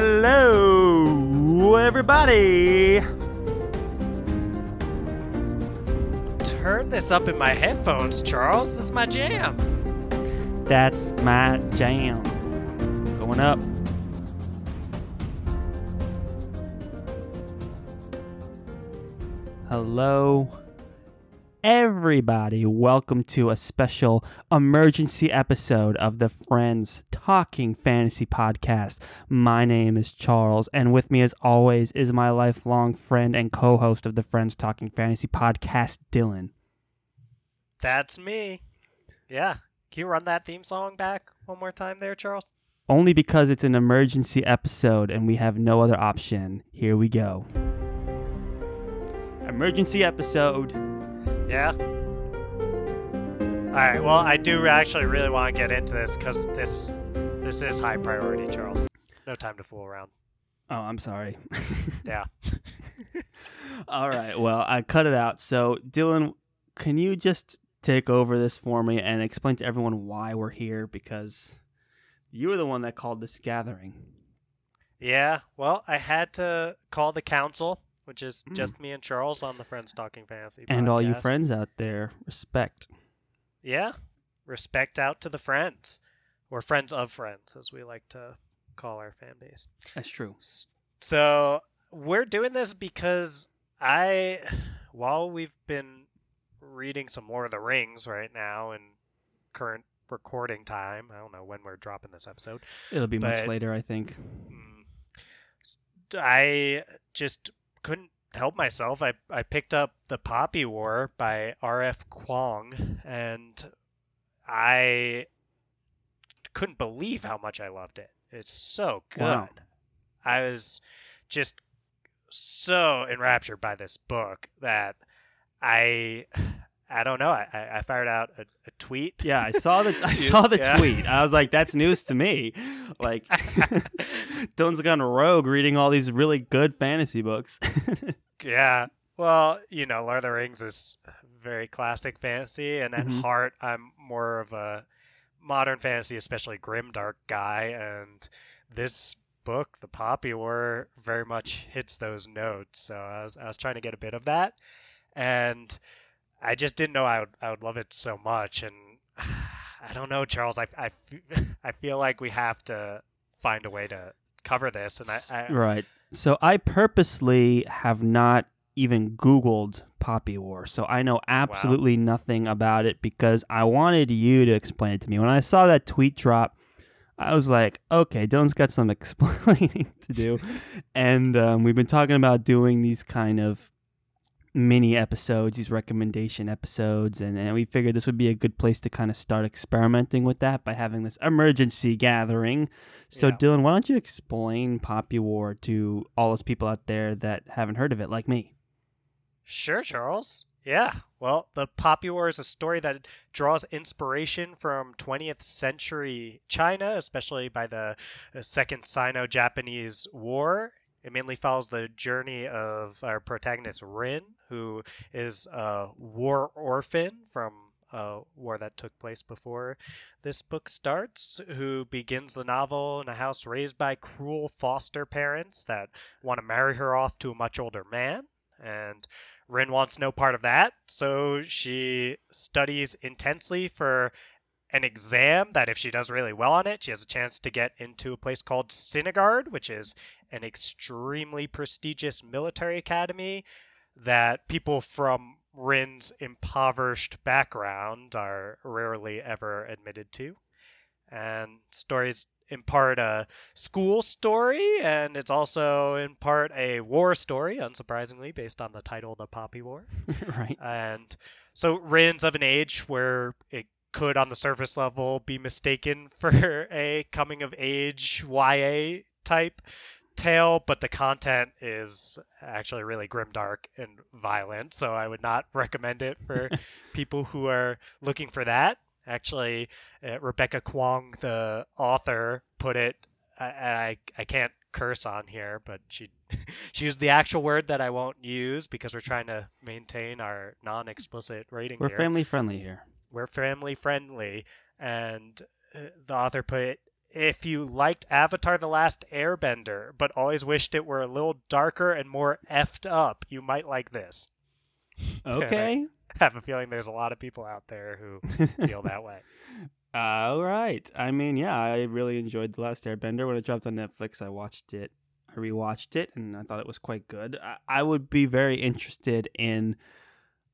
Hello, everybody. Turn this up in my headphones, Charles. This is my jam. That's my jam. Going up. Hello, everybody. Welcome to a special emergency episode of the Friends Talking Fantasy Podcast. My name is Charles, and with me, as always, is my lifelong friend and co host of the Friends Talking Fantasy Podcast, Dylan. That's me. Yeah. Can you run that theme song back one more time there, Charles? Only because it's an emergency episode and we have no other option. Here we go. Emergency episode. Yeah. All right. Well, I do actually really want to get into this because this this is high priority, Charles. No time to fool around. Oh, I'm sorry. Yeah. All right. Well, I cut it out. So, Dylan, can you just take over this for me and explain to everyone why we're here? Because you were the one that called this gathering. Yeah. Well, I had to call the council, which is Mm. just me and Charles on the Friends Talking Fantasy. And all you friends out there, respect. Yeah. Respect out to the friends, or friends of friends, as we like to call our fan base. That's true. So we're doing this because I, while we've been reading some Lord of the Rings right now in current recording time, I don't know when we're dropping this episode. It'll be much later, I think. I just couldn't help myself. I, I picked up The Poppy War by R.F. Kuang, and I couldn't believe how much I loved it. It's so good. Wow. I was just so enraptured by this book that I I don't know. I, I fired out a, a tweet. Yeah, I saw the I saw the yeah. tweet. I was like, "That's news to me." Like, Dylan's gone rogue reading all these really good fantasy books. Yeah. Well, you know, Lord of the Rings is very classic fantasy, and at Mhm. heart, I'm more of a modern fantasy, especially grimdark guy. And this book, The Poppy War, very much hits those notes. So I was, I was trying to get a bit of that, and I just didn't know I would, I would love it so much. And I don't know, Charles. I, I, I feel like we have to find a way to cover this, and I, I right. So I purposely have not even Googled Poppy War, so I know absolutely nothing about it because I wanted you to explain it to me. When I saw that tweet drop, I was like, okay, Dylan's got some explaining to do. and um, we've been talking about doing these kind of mini episodes, these recommendation episodes, and, and we figured this would be a good place to kind of start experimenting with that by having this emergency gathering. So, Yeah. Dylan, why don't you explain Poppy War to all those people out there that haven't heard of it, like me? Sure, Charles. Yeah. Well, the Poppy War is a story that draws inspiration from 20th century China, especially by the uh, Second Sino Japanese War. It mainly follows the journey of our protagonist Rin, who is a war orphan from a war that took place before this book starts, who begins the novel in a house raised by cruel foster parents that want to marry her off to a much older man. And Rin wants no part of that, so she studies intensely for an exam that if she does really well on it, she has a chance to get into a place called Sinegard, which is an extremely prestigious military academy that people from Rin's impoverished background are rarely ever admitted to. And stories in part a school story, and it's also in part a war story, unsurprisingly, based on the title The Poppy War. right. And so Rin's of an age where it could, on the surface level, be mistaken for a coming of age YA type tale, but the content is actually really grimdark and violent. So I would not recommend it for people who are looking for that. Actually, uh, Rebecca Kuang, the author, put it. I, I I can't curse on here, but she she used the actual word that I won't use because we're trying to maintain our non-explicit rating. We're here family friendly here. We're family friendly and uh, the author put it if you liked Avatar The Last Airbender, but always wished it were a little darker and more effed up, you might like this. Okay. I have a feeling there's a lot of people out there who feel that way. All right. I mean, yeah, I really enjoyed The Last Airbender. When it dropped on Netflix, I watched it. I rewatched it, and I thought it was quite good. I, I would be very interested in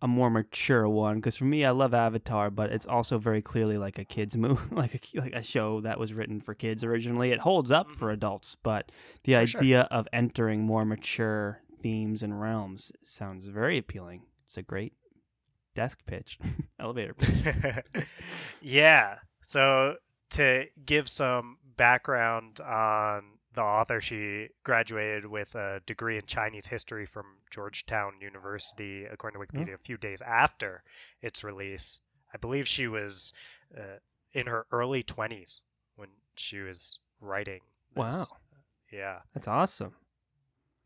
a more mature one because for me, I love Avatar, but it's also very clearly like a kids movie, like a like a show that was written for kids originally. It holds up for mm-hmm. adults, but the For sure. idea of entering more mature themes and realms sounds very appealing. It's a great desk pitch, elevator pitch. yeah. So to give some background on the author, she graduated with a degree in Chinese history from Georgetown University, according to Wikipedia, a few days after its release. I believe she was uh, in her early 20s when she was writing. Wow. Yeah. That's awesome.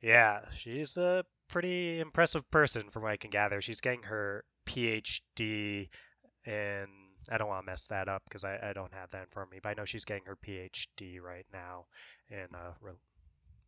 Yeah, she's a pretty impressive person from what I can gather. She's getting her PhD in I don't want to mess that up because I, I don't have that in front of me, but I know she's getting her PhD right now in a re-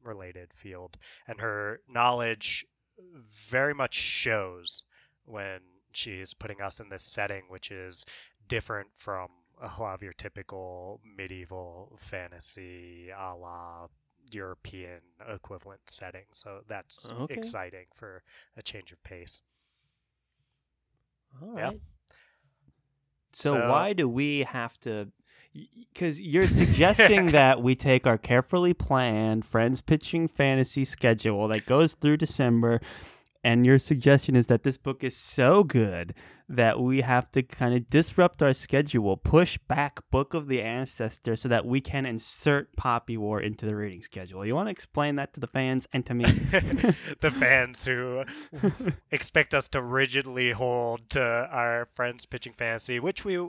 related field. And her knowledge very much shows when she's putting us in this setting, which is different from a lot of your typical medieval fantasy a la European equivalent setting. So that's Okay. exciting for a change of pace. All Yeah. So, So- why do we have to? Because you're suggesting that we take our carefully planned friends pitching fantasy schedule that goes through December, and your suggestion is that this book is so good that we have to kind of disrupt our schedule, push back Book of the Ancestor so that we can insert Poppy War into the reading schedule. You want to explain that to the fans and to me? the fans who expect us to rigidly hold to our friends pitching fantasy, which we uh,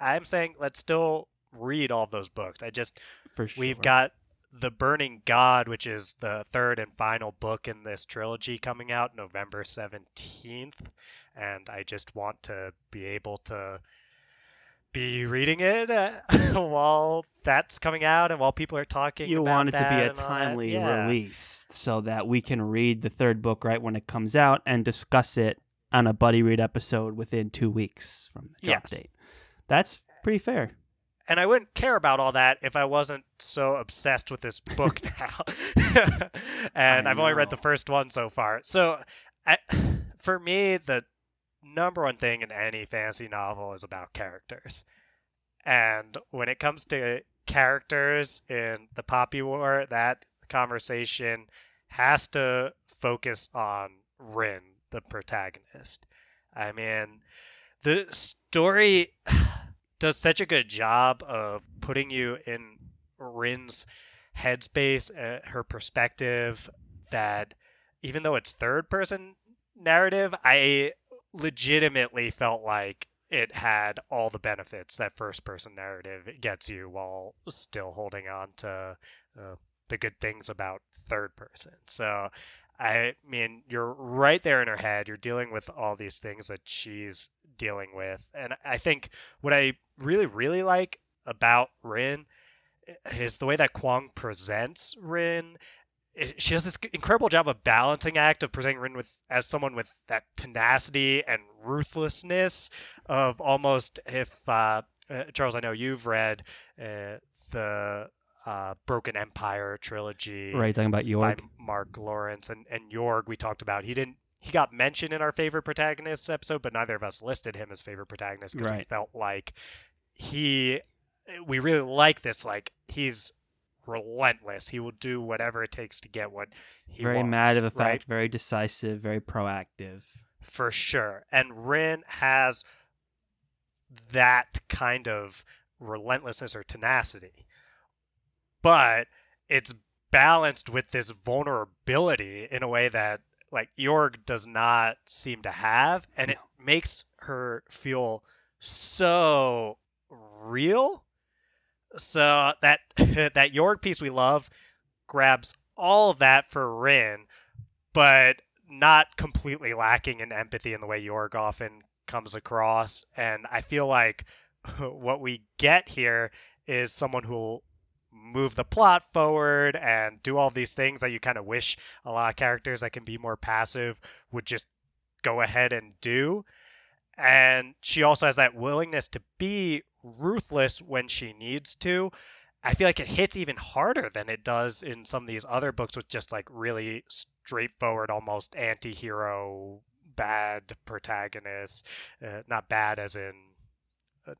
I'm saying let's still read all those books. I just For sure. we've got The Burning God, which is the third and final book in this trilogy coming out November 17th, and I just want to be able to be reading it uh, while that's coming out and while people are talking you want it to be a and all that. timely Yeah. release so that we can read the third book right when it comes out and discuss it on a buddy read episode within two weeks from the drop Yes. date. That's pretty fair. And I wouldn't care about all that if I wasn't so obsessed with this book now. and I've only read the first one so far. So, I, for me, the number one thing in any fantasy novel is about characters. And when it comes to characters in the Poppy War, that conversation has to focus on Rin, the protagonist. I mean, the story does such a good job of putting you in Rin's headspace, uh, her perspective, that even though it's third person narrative, I legitimately felt like it had all the benefits that first person narrative gets you while still holding on to uh, the good things about third person. So, I mean, you're right there in her head. You're dealing with all these things that she's dealing with. And I think what I really, really like about Rin is the way that Kuang presents Rin. She does this incredible job of balancing act of presenting Rin with as someone with that tenacity and ruthlessness of almost if uh, uh, Charles, I know you've read uh, the uh, Broken Empire trilogy Right, talking about by Mark Lawrence and and Jorg we talked about. He didn't he got mentioned in our favorite protagonists episode, but neither of us listed him as favorite protagonist because we felt like he we really like this like he's relentless. He will do whatever it takes to get what he wants. very wants. matter of right? fact, very decisive, very proactive. for sure. And Rin has that kind of relentlessness or tenacity. But it's balanced with this vulnerability in a way that like Jorg does not seem to have and it makes her feel so real. So that that Jorg piece we love grabs all of that for Rin, but not completely lacking in empathy in the way Jorg often comes across. And I feel like what we get here is someone who will move the plot forward and do all these things that you kind of wish a lot of characters that can be more passive would just go ahead and do. And she also has that willingness to be ruthless when she needs to. I feel like it hits even harder than it does in some of these other books with just like really straightforward, almost anti hero, bad protagonists. Uh, not bad as in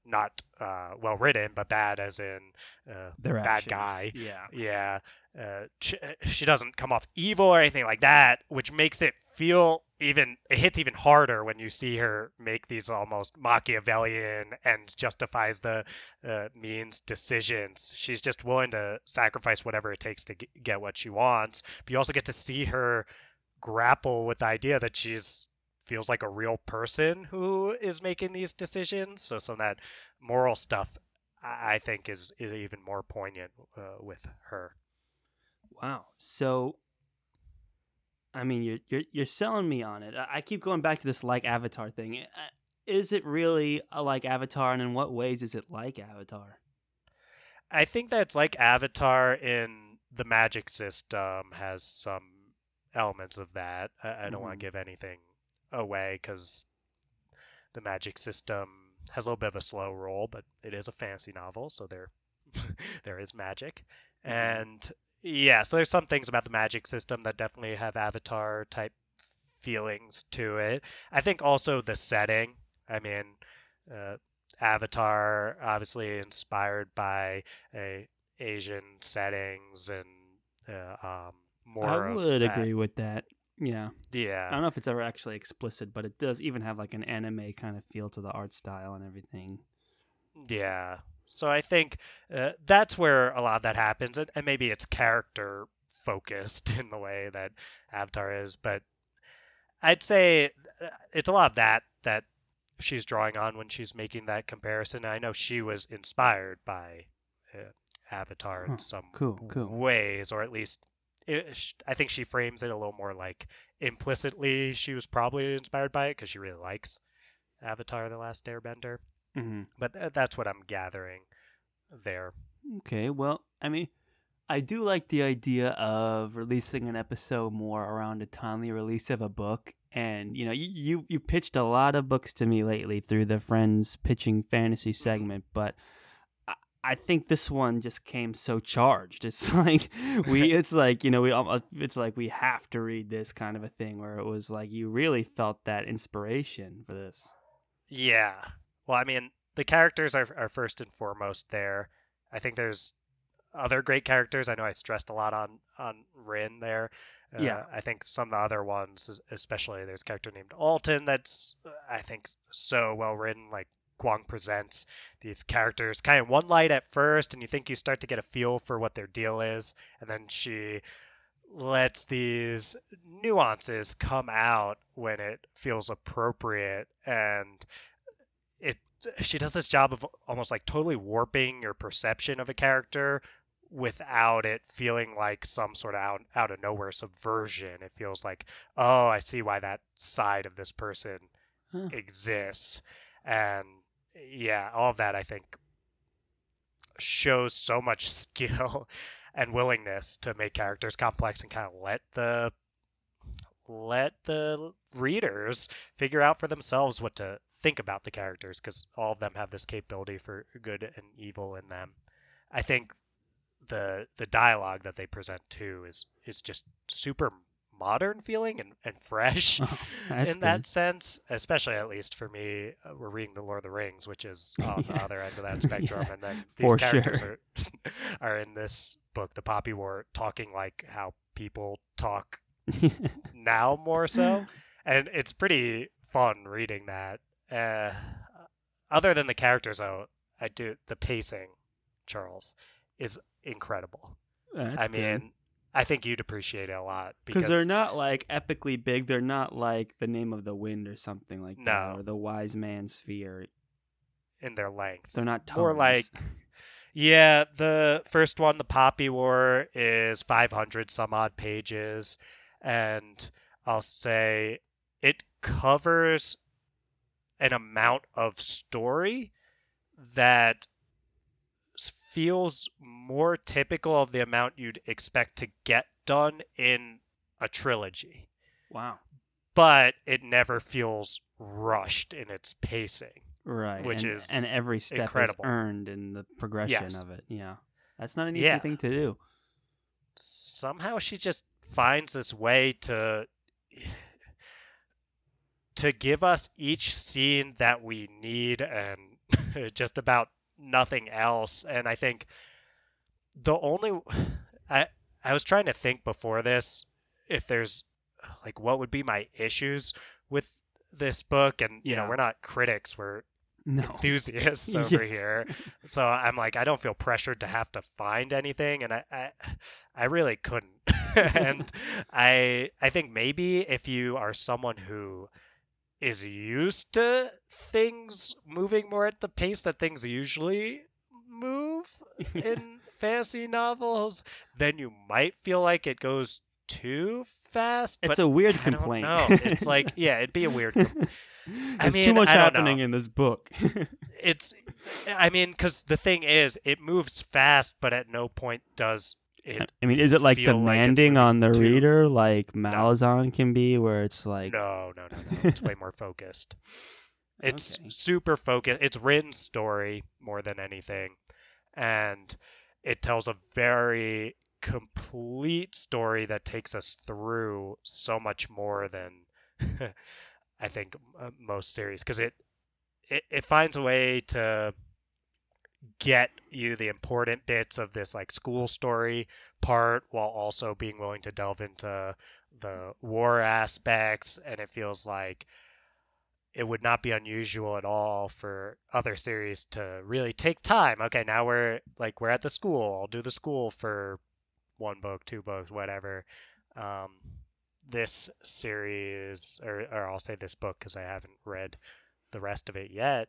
not uh, well written, but bad as in uh, bad actions. guy. Yeah. Yeah. Uh, she, she doesn't come off evil or anything like that, which makes it feel even it hits even harder when you see her make these almost Machiavellian and justifies the uh, means decisions. She's just willing to sacrifice whatever it takes to get what she wants. But you also get to see her grapple with the idea that she's feels like a real person who is making these decisions. So some of that moral stuff, I think, is is even more poignant uh, with her. Wow. So, I mean, you're you're you're selling me on it. I keep going back to this like Avatar thing. Is it really a like Avatar, and in what ways is it like Avatar? I think that it's like Avatar in the magic system has some elements of that. I, I don't mm-hmm. want to give anything away because the magic system has a little bit of a slow roll, but it is a fantasy novel, so there there is magic. Mm-hmm. And yeah, so there's some things about the magic system that definitely have Avatar type feelings to it. I think also the setting. I mean, uh, Avatar obviously inspired by a Asian settings and uh, um, more. I would agree with that. Yeah. Yeah. I don't know if it's ever actually explicit, but it does even have like an anime kind of feel to the art style and everything. Yeah. So I think uh, that's where a lot of that happens, and, and maybe it's character focused in the way that Avatar is, but I'd say uh, it's a lot of that that she's drawing on when she's making that comparison. I know she was inspired by uh, Avatar in some cool, cool. ways, or at least it, I think she frames it a little more like implicitly she was probably inspired by it because she really likes Avatar: The Last Airbender. Mm-hmm. But th- that's what I'm gathering there. Okay, well, I mean, I do like the idea of releasing an episode more around a timely release of a book. And you know, you, you you pitched a lot of books to me lately through the friends pitching fantasy mm-hmm. segment, but I, think this one just came so charged. It's like we, it's like you know, we, it's like we have to read this kind of a thing, where it was like you really felt that inspiration for this. Yeah, well, I mean, the characters are, are first and foremost there. I think there's other great characters. I know I stressed a lot on on Rin there. Uh, yeah, I think some of the other ones, especially there's a character named Altan that's uh, I think so well written. Like Kuang presents these characters kind of one light at first, and you think you start to get a feel for what their deal is, and then she lets these nuances come out when it feels appropriate and it she does this job of almost like totally warping your perception of a character without it feeling like some sort of out, out of nowhere subversion. It feels like, oh, I see why that side of this person huh. exists. And yeah, all of that I think shows so much skill and willingness to make characters complex and kind of let the let the readers figure out for themselves what to think about the characters because all of them have this capability for good and evil in them. I think the the dialogue that they present too is is just super modern feeling and, and fresh oh, in good. that sense especially at least for me uh, we're reading the lord of the rings which is on yeah. the other end of that spectrum yeah, and then these characters sure. are are in this book the poppy war talking like how people talk now more so and it's pretty fun reading that uh, other than the characters, though, I do the pacing. Charles is incredible. That's I mean, good. I think you'd appreciate it a lot because they're not like epically big. They're not like the name of the wind or something like no. that, or the wise man's fear. In their length, they're not or like. Yeah, the first one, the Poppy War, is 500 some odd pages, and I'll say it covers an amount of story that feels more typical of the amount you'd expect to get done in a trilogy. Wow. But it never feels rushed in its pacing. Right. Which and, is and every step incredible. is earned in the progression Yes. of it. Yeah. That's not an easy Yeah. thing to do. somehow she just finds this way to to give us each scene that we need and just about nothing else and i think the only i i was trying to think before this if there's like what would be my issues with this book and you know we're not critics we're No. enthusiasts over Yes. here. So I'm like, I don't feel pressured to have to find anything, and I, I, I really couldn't. and I, I think maybe if you are someone who is used to things moving more at the pace that things usually move in fantasy novels, then you might feel like it goes too fast. It's a weird I complaint. know. It's like, yeah, it'd be a weird. com- There's mean, too much I happening know. in this book. it's i mean because the thing is it moves fast but at no point does it I mean, is it like feel like demanding on the too- reader, like Malazan can be, where it's like, no no no no. It's way more focused. It's Okay. super focused it's written story more than anything and it tells a very complete story that takes us through so much more than i think uh, most series because it, it it finds a way to get you the important bits of this like school story part while also being willing to delve into the war aspects and it feels like it would not be unusual at all for other series to really take time. Okay now we're like we're at the school. I'll do the school for one book two books whatever. Um, this series or, or i'll say this book because i haven't read the rest of it yet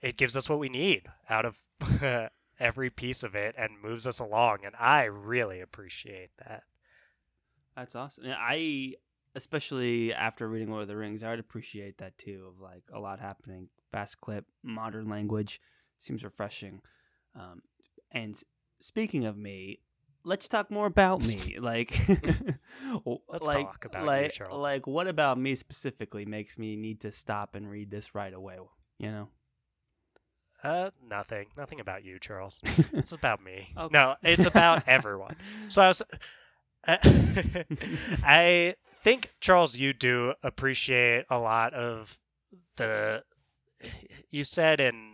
it, gives us what we need out of every piece of it and moves us along and i really appreciate that That's awesome. I, especially after reading Lord of the Rings, I would appreciate that too. Of like a lot happening, fast clip, modern language, seems refreshing. Um, and speaking of me, let's talk more about me. Like, Let's like, talk about you, Charles. Like, what about me specifically makes me need to stop and read this right away? You know. Uh, nothing. Nothing about you, Charles. It's about me. Okay. No, it's about everyone. So I was. I think Charles, you do appreciate a lot of the. You said in.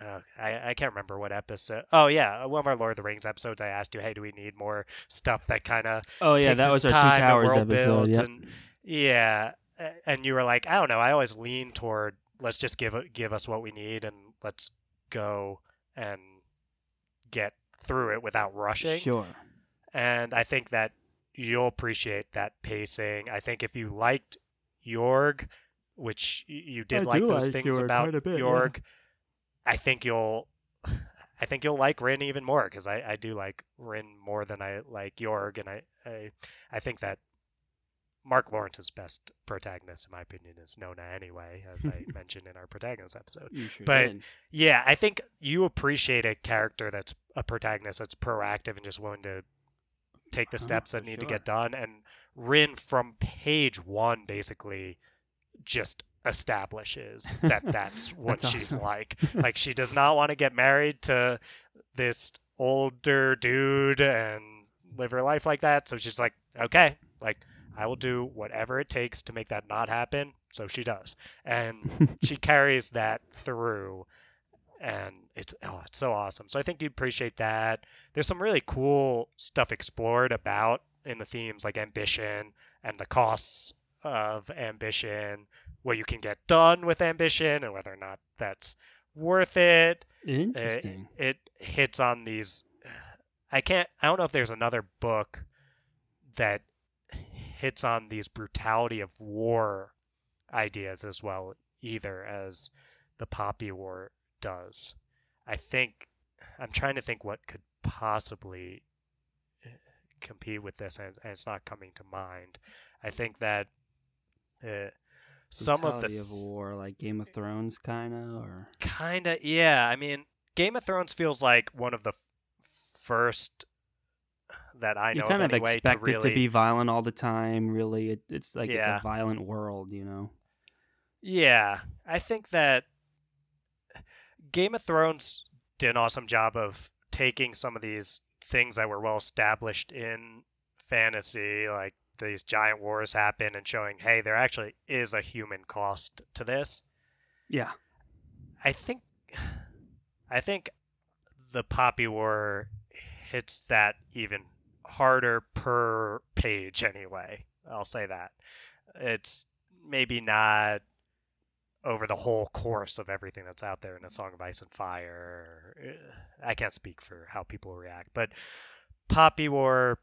Uh, I, I can't remember what episode. Oh yeah, one of our Lord of the Rings episodes. I asked you, "Hey, do we need more stuff that kind of Oh yeah, that was our two towers episode. Yep. and yeah, and you were like, I don't know. I always lean toward let's just give give us what we need and let's go and get through it without rushing. Sure. And I think that you'll appreciate that pacing. I think if you liked Jorg, which you did I like those like things Jorg about bit, yeah. I think you'll. I think you'll like Rin even more because I, I do like Rin more than I like Jorg, and I, I I think that Mark Lawrence's best protagonist, in my opinion, is Nona anyway, as I mentioned in our protagonist episode. Sure But- did. Yeah, I think you appreciate a character that's a protagonist that's proactive and just willing to take the Oh, steps that for need to get done. And Rin, from page one, basically just establishes that that's what That's she's awesome. like. Like, she does not want to get married to this older dude and live her life like that. So she's like, okay, like, I will do whatever it takes to make that not happen. So she does. And she carries that through and it's oh it's so awesome so i think you appreciate that there's some really cool stuff explored about in the themes like ambition and the costs of ambition what you can get done with ambition and whether or not that's worth it Interesting. it hits on these i can't i don't know if there's another book that hits on these brutality of war ideas as well either as the poppy war does. I think i'm trying to think what could possibly uh, compete with this and, and it's not coming to mind. I think that uh, some of the Brutality of war, like Game of Thrones, kind of, or? Kind of yeah. I mean Game of Thrones feels like one of the f- first that I You kind of of anyway expect to really it to be violent all the time. Really, it, it's like Yeah. it's a violent world, you know. Yeah, I think that Game of Thrones did an awesome job of taking some of these things that were well established in fantasy, like these giant wars happen, and showing, hey, there actually is a human cost to this. Yeah. I think, I think, the Poppy War hits that even harder per page. Anyway, I'll say that it's maybe not over the whole course of everything that's out there in a Song of Ice and Fire. I can't speak for how people react, but Poppy War.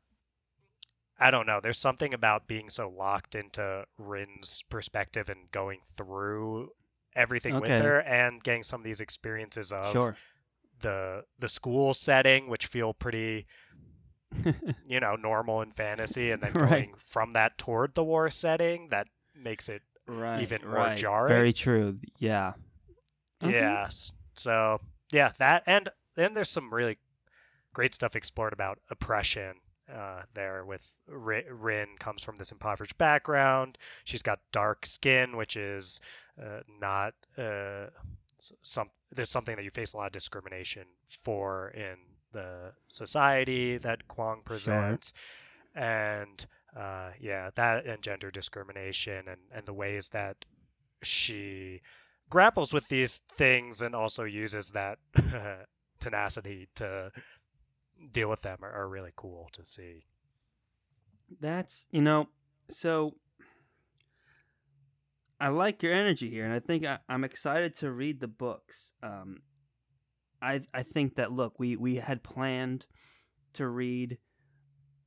I don't know. There's something about being so locked into Rin's perspective and going through everything with her and getting some of these experiences of Sure. the the school setting, which feel pretty you know normal in fantasy, and then Right. going from that toward the war setting that makes it right. even more right. jarring. Very true. Yeah. Okay. yeah. So yeah, that and then there's some really great stuff explored about oppression. Uh, there with Ri- Rin comes from this impoverished background. She's got dark skin, which is uh, not uh, some. There's something that you face a lot of discrimination for in the society that Kuang presents, and uh, yeah, that and gender discrimination and and the ways that she grapples with these things and also uses that tenacity to deal with them are, are really cool to see. That's you know, so I like your energy here, and I think I, I'm excited to read the books. Um, I I think that look, we we had planned to read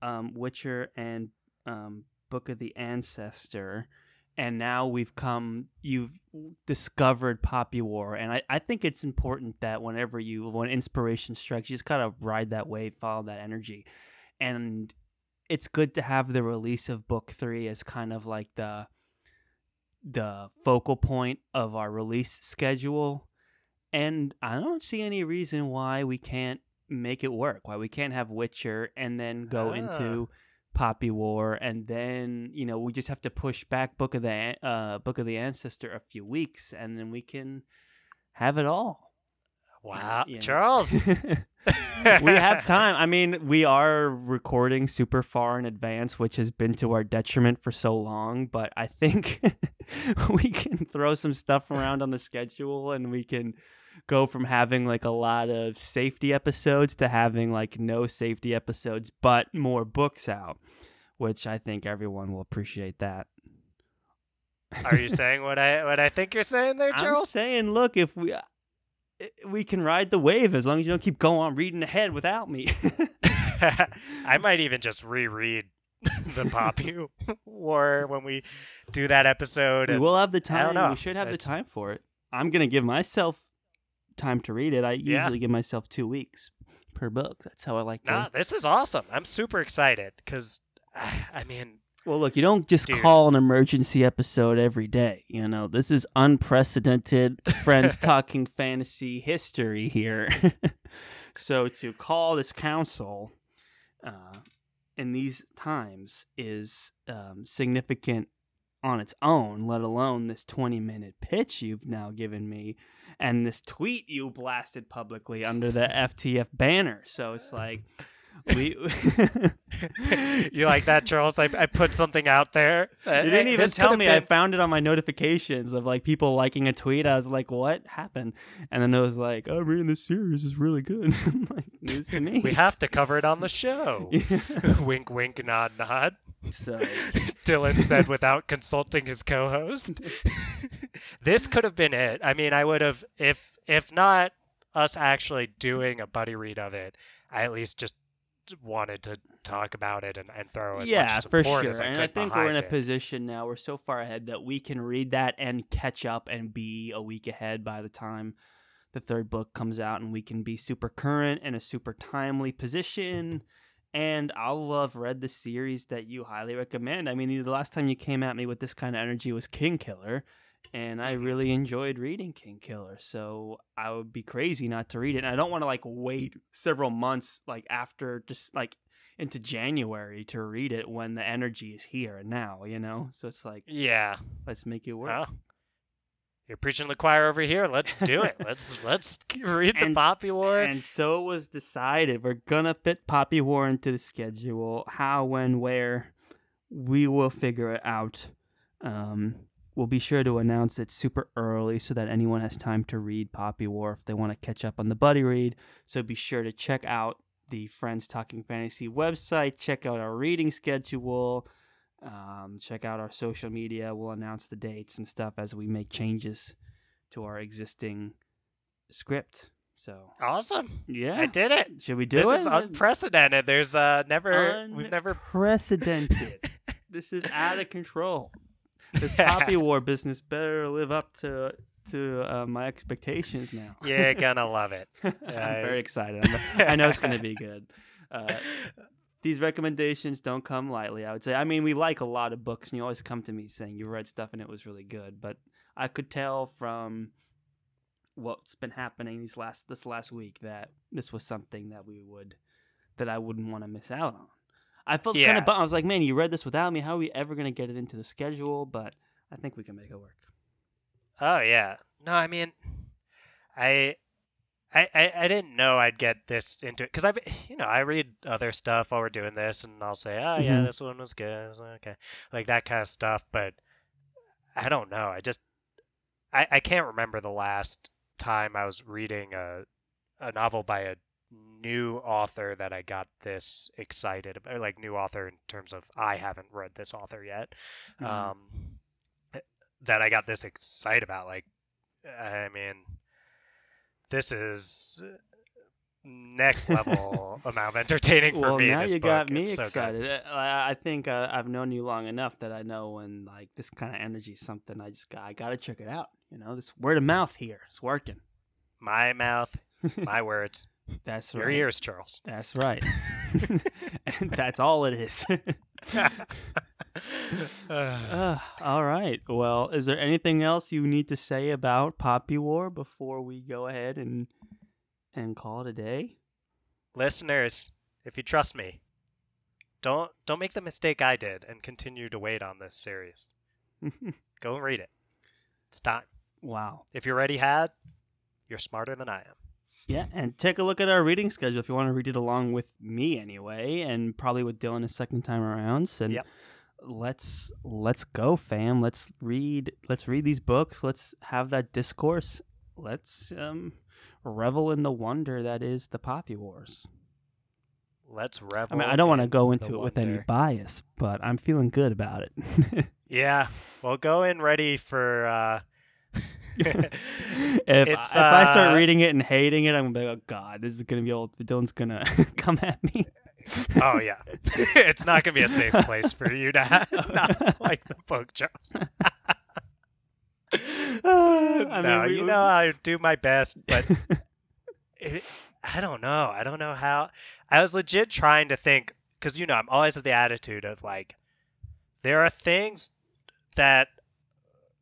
um, Witcher and um, Book of the Ancestor, and now we've come. You've discovered Poppy War, and I, I think it's important that whenever you when inspiration strikes, you just gotta ride that wave, follow that energy, and it's good to have the release of book three as kind of like the the focal point of our release schedule and i don't see any reason why we can't make it work why we can't have witcher and then go Ah. into poppy war and then you know we just have to push back book of the uh book of the ancestor a few weeks and then we can have it all Wow, you know. Charles. we have time. I mean, we are recording super far in advance, which has been to our detriment for so long. But I think we can throw some stuff around on the schedule and we can go from having like a lot of safety episodes to having like no safety episodes, but more books out, which I think everyone will appreciate that. Are you saying what I what I think you're saying there, I'm Charles? saying, look, if we. We can ride the wave as long as you don't keep going on reading ahead without me. I might even just reread the Poppy War when we do that episode. We will have the time. We should have It's- the time for it. I'm gonna give myself time to read it. I Yeah. usually give myself two weeks per book. That's how I like to. Nah, this is awesome. I'm super excited because, I mean, Well, look, you don't just Dude. call an emergency episode every day. You know, this is unprecedented friends talking fantasy history here. so to call this council uh, in these times is um, significant on its own, let alone this 20 minute pitch you've now given me and this tweet you blasted publicly under the FTF banner. So it's like, we. you like that, Charles? I, I put something out there. Uh, You didn't eh, even tell me. I found it on my notifications of like people liking a tweet. I was like, "What happened?" And then it was like, "Oh, reading this series is really good." Like news to me. we have to cover it on the show. Yeah. wink, wink, nod, nod. So Dylan said without consulting his co-host. this could have been it. I mean, I would have if if not us actually doing a buddy read of it, I at least just wanted to talk about it and, and throw as yeah, much for support sure. as I and could I think we're in a it. position now. We're so far ahead that we can read that and catch up and be a week ahead by the time the third book comes out, and we can be super current in a super timely position. And I'll have read the series that you highly recommend. I mean, the last time you came at me with this kind of energy was King Killer, and I really enjoyed reading King Killer. So I would be crazy not to read it. And I don't want to like wait several months like after just like into January to read it when the energy is here and now, you know? So it's like Yeah. let's make it work. Well, you're preaching to the choir over here. Let's do it. let's let's read the And- Poppy War. And so it was decided we're gonna fit Poppy War into the schedule. How, when, where, we will figure it out. Um, we'll be sure to announce it super early so that anyone has time to read Poppy War if they want to catch up on the buddy read. So be sure to check out the Friends Talking Fantasy website. Check out our reading schedule. Um, check out our social media. We'll announce the dates and stuff as we make changes to our existing script. So awesome. yeah, I did it. should we do This is unprecedented. There's uh never we've never Unprecedented. this is out of control. This Poppy War business better live up to to uh, my expectations now. You're gonna love it. I'm very excited. I'm, I know it's going to be good. Uh, these recommendations don't come lightly. I would say. I mean, we like a lot of books, and you always come to me saying you read stuff and it was really good. But I could tell from what's been happening these last this last week that this was something that we would that I wouldn't want to miss out on. I felt kind of bummed. I was like, man, you read this without me. How are we ever going to get it into the schedule? But I think we can make it work. Oh yeah. No, I mean, I, I, I, I didn't know I'd get this into it because I, you know, I read other stuff while we're doing this, and I'll say, oh yeah, Mhm. this one was good. Okay, like that kind of stuff. But I don't know. I just, I, I can't remember the last time I was reading a, a novel by a new author that I got this excited about. Like new author in terms of I haven't read this author yet Mhm. um, that I got this excited about. Like, I mean, this is next level amount of entertaining for well, me. now this you book. got me It's so excited. Uh, I, I think uh, I've known you long enough that I know when like this kind of energy is something I just got, I got to check it out. You know, this word of mouth here is working. My mouth, my words, That's your ears, Charles. That's right. and that's all it is. Uh, all right. Well, is there anything else you need to say about Poppy War before we go ahead and and call it a day? Listeners, if you trust me, don't don't make the mistake I did and continue to wait on this series. Go and read it. It's time. wow. If you already had, you're smarter than I am. Yeah, and take a look at our reading schedule if you want to read it along with me anyway, and probably with Dylan a second time around. And Yep. let's let's go, fam. Let's read let's read these books. Let's have that discourse. Let's um revel in the wonder that is the Poppy Wars. Let's revel. I mean, I don't want to go into it with any bias, but I'm feeling good about it. Yeah. Well, go in ready for. uh if It's, if I start uh, reading it and hating it, I'm gonna be like, oh god, this is gonna be old. The Dylan's gonna come at me. Oh yeah, it's not gonna be a safe place for you to have, not like the book, Charles. I no, mean, we- you know I do my best, but it, I don't know. I don't know how. I was legit trying to think because you know I'm always of the attitude of like there are things that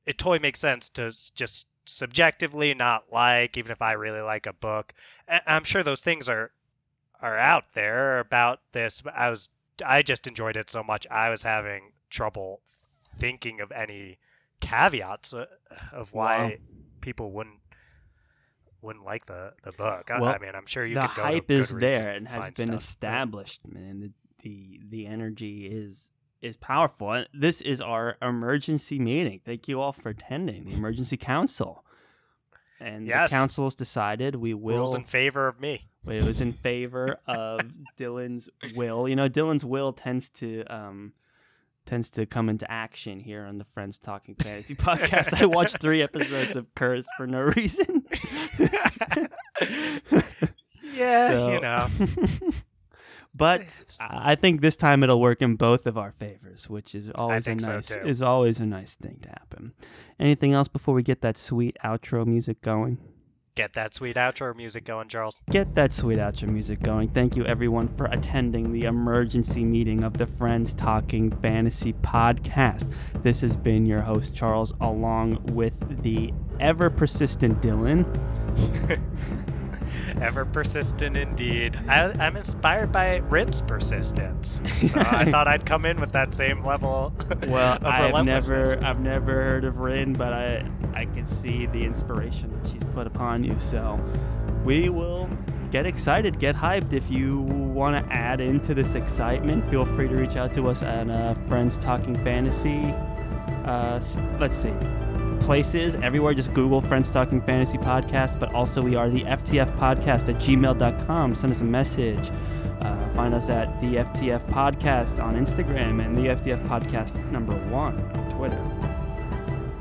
it totally makes sense to just subjectively not like, even if I really like a book. I'm sure those things are are out there about this. I was I just enjoyed it so much. I was having trouble thinking of any caveats uh, of why Wow. people wouldn't wouldn't like the the book. I- Well, I mean, I'm sure you the could go hype to is there and has been stuff, but- established, man. The, the the energy is is powerful. And this is our emergency meeting. Thank you all for attending the emergency council. And Yes. the council has decided we will. Rules in favor of me. It was in favor of Dylan's will. You know, Dylan's will tends to um tends to come into action here on the Friends Talking Fantasy podcast. I watched three episodes of Curse for no reason. Yeah, So- you know. But I think this time it'll work in both of our favors, which is always a think so, nice is always a nice thing to happen. Anything else before we get that sweet outro music going? Get that sweet outro music going, Charles. Get that sweet outro music going. Thank you, everyone, for attending the emergency meeting of the Friends Talking Fantasy podcast. This has been your host, Charles, along with the ever persistent Dylan. Ever persistent indeed. I, am inspired by Rin's persistence, so I thought I'd come in with that same level. Well, I've never, I've never heard of Rin, but I, I can see the inspiration that she's put upon you. So, we will get excited, get hyped. If you want to add into this excitement, feel free to reach out to us at uh, Friends Talking Fantasy. Uh, let's see places everywhere. Just Google Friends Talking Fantasy Podcast, but also we are the FTF Podcast at gmail.com. Send us a message. Uh, find us at the FTF Podcast on Instagram and the FTF Podcast number one on Twitter.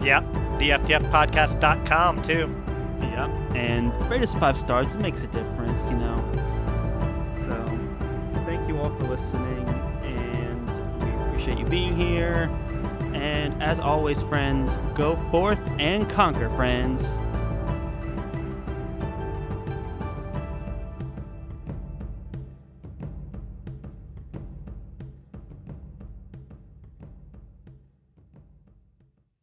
Yep, the FTFpodcast.com too. Yep, and rate us five stars. It makes a difference, you know. So, thank you all for listening, and we appreciate you being here. And as always, friends, go forth and conquer, friends.